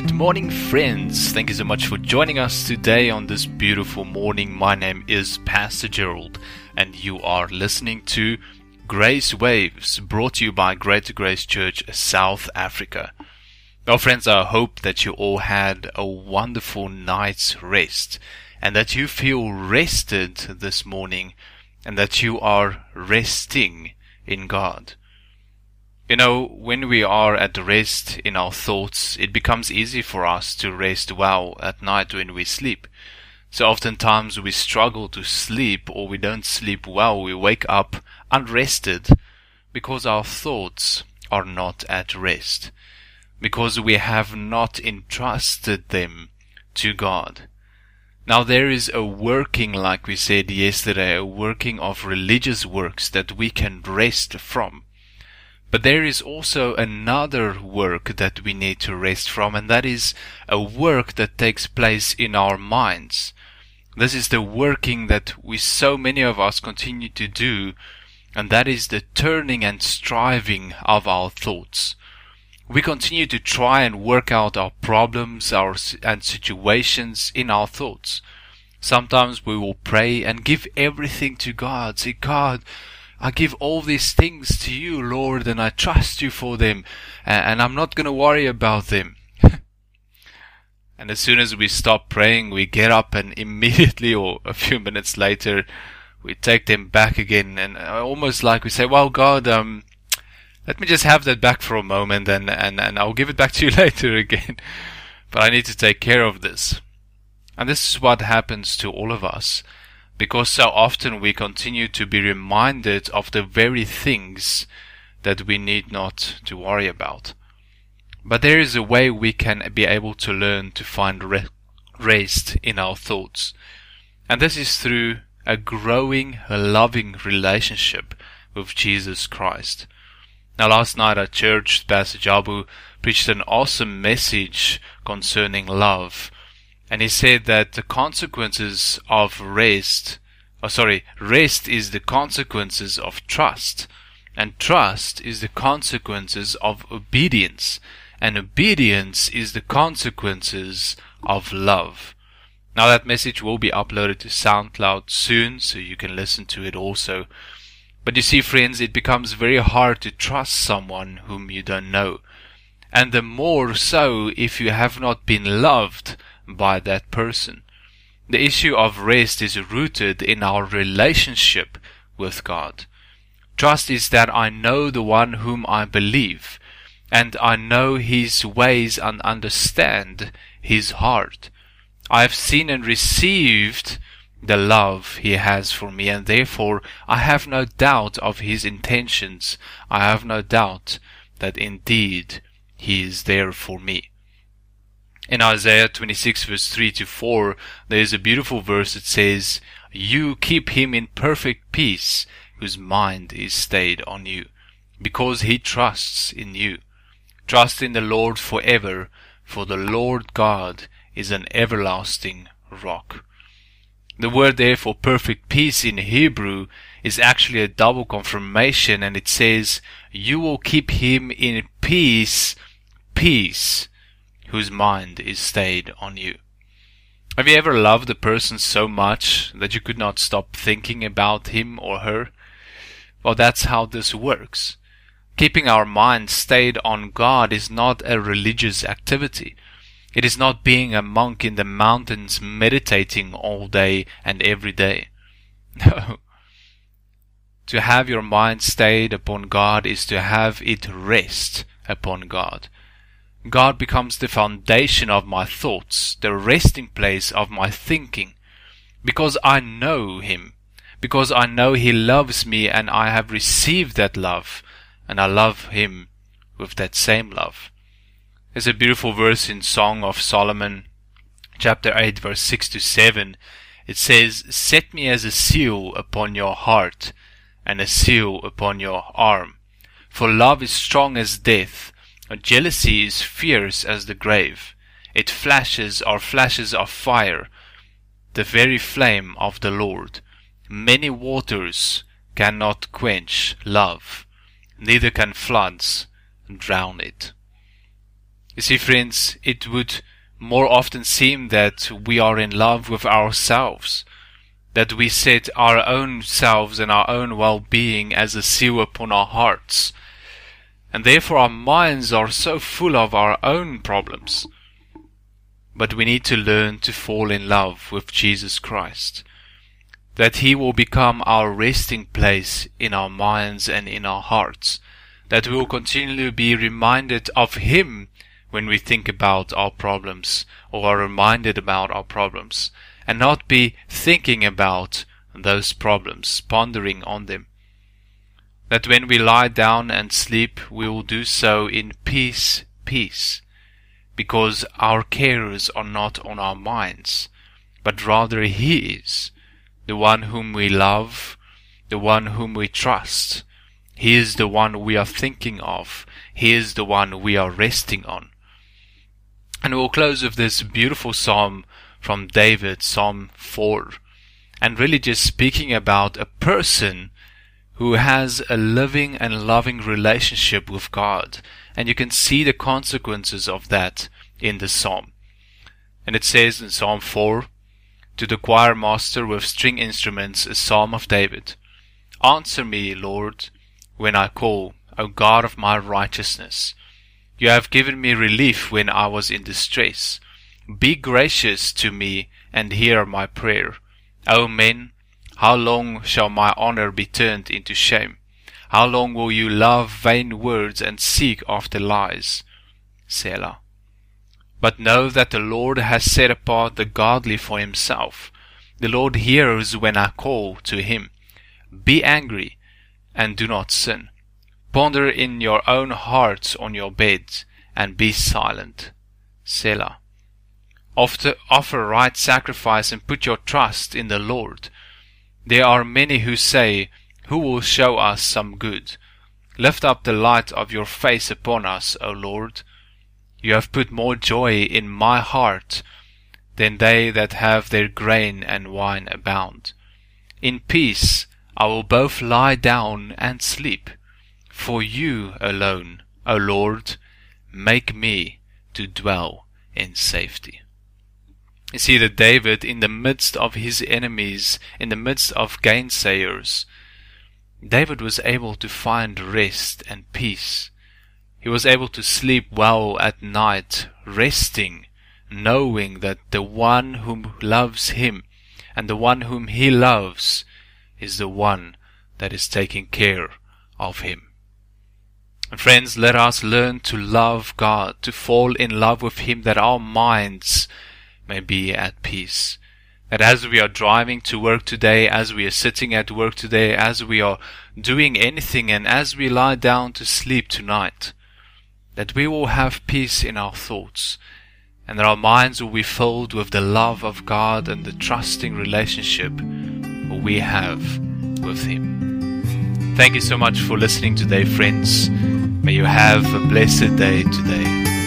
good morning, friends. Thank you so much for joining us today on this beautiful morning. My name is Pastor Gerald, and you are listening to Grace Waves, brought to you by Greater Grace Church South Africa. Well, friends, I hope that you all had a wonderful night's rest, and that you feel rested this morning, and that you are resting in God. You know, when we are at rest in our thoughts, it becomes easy for us to rest well at night when we sleep. So oftentimes we struggle to sleep or we don't sleep well. We wake up unrested because our thoughts are not at rest. Because we have not entrusted them to God. Now there is a working, like we said yesterday, a working of religious works that we can rest from. But there is also another work that we need to rest from, and that is a work that takes place in our minds. This is the working that we so many of us continue to do, and that is the turning and striving of our thoughts. We continue to try and work out our problems our, and situations in our thoughts. Sometimes we will pray and give everything to God. Say, God, I give all these things to you, Lord, and I trust you for them, and I'm not going to worry about them. and as soon as we stop praying, we get up and immediately, or a few minutes later, we take them back again, and almost like we say, "Well, God, um, let me just have that back for a moment, and and and I'll give it back to you later again." but I need to take care of this. And this is what happens to all of us because so often we continue to be reminded of the very things that we need not to worry about. But there is a way we can be able to learn to find re- rest in our thoughts. And this is through a growing, loving relationship with Jesus Christ. Now last night at church, Pastor Jabu preached an awesome message concerning love. And he said that the consequences of rest, oh sorry, rest is the consequences of trust. And trust is the consequences of obedience. And obedience is the consequences of love. Now that message will be uploaded to SoundCloud soon, so you can listen to it also. But you see, friends, it becomes very hard to trust someone whom you don't know. And the more so if you have not been loved by that person. The issue of rest is rooted in our relationship with God. Trust is that I know the one whom I believe, and I know his ways and understand his heart. I have seen and received the love he has for me, and therefore I have no doubt of his intentions. I have no doubt that indeed he is there for me. In Isaiah 26 verse 3 to 4, there is a beautiful verse that says, You keep him in perfect peace, whose mind is stayed on you, because he trusts in you. Trust in the Lord forever, for the Lord God is an everlasting rock. The word there for perfect peace in Hebrew is actually a double confirmation and it says, You will keep him in peace, peace whose mind is stayed on you. Have you ever loved a person so much that you could not stop thinking about him or her? Well, that's how this works. Keeping our mind stayed on God is not a religious activity. It is not being a monk in the mountains meditating all day and every day. No. To have your mind stayed upon God is to have it rest upon God. God becomes the foundation of my thoughts, the resting place of my thinking, because I know Him, because I know He loves me and I have received that love, and I love Him with that same love. There's a beautiful verse in Song of Solomon, chapter 8, verse 6 to 7. It says, Set me as a seal upon your heart, and a seal upon your arm. For love is strong as death, Jealousy is fierce as the grave. It flashes or flashes of fire, the very flame of the Lord. Many waters cannot quench love, neither can floods drown it. You see, friends, it would more often seem that we are in love with ourselves, that we set our own selves and our own well-being as a seal upon our hearts, and therefore our minds are so full of our own problems. But we need to learn to fall in love with Jesus Christ, that He will become our resting place in our minds and in our hearts, that we will continually be reminded of Him when we think about our problems or are reminded about our problems and not be thinking about those problems, pondering on them. That when we lie down and sleep, we will do so in peace, peace, because our cares are not on our minds, but rather He is, the one whom we love, the one whom we trust. He is the one we are thinking of. He is the one we are resting on. And we'll close with this beautiful psalm from David, Psalm 4, and really just speaking about a person who has a living and loving relationship with God. And you can see the consequences of that in the psalm. And it says in Psalm 4, to the choir master with string instruments, a psalm of David. Answer me, Lord, when I call, O God of my righteousness. You have given me relief when I was in distress. Be gracious to me and hear my prayer. O men, how long shall my honor be turned into shame? How long will you love vain words and seek after lies? Selah. But know that the Lord has set apart the godly for himself. The Lord hears when I call to him. Be angry and do not sin. Ponder in your own hearts on your beds, and be silent. Selah. Offer, offer right sacrifice and put your trust in the Lord. There are many who say, Who will show us some good? Lift up the light of your face upon us, O Lord. You have put more joy in my heart than they that have their grain and wine abound. In peace I will both lie down and sleep. For you alone, O Lord, make me to dwell in safety. You see that David, in the midst of his enemies, in the midst of gainsayers, David was able to find rest and peace. He was able to sleep well at night, resting, knowing that the one whom loves him and the one whom he loves is the one that is taking care of him. And friends, let us learn to love God, to fall in love with Him, that our minds may be at peace. That as we are driving to work today, as we are sitting at work today, as we are doing anything, and as we lie down to sleep tonight, that we will have peace in our thoughts, and that our minds will be filled with the love of God and the trusting relationship we have with Him. Thank you so much for listening today, friends. May you have a blessed day today.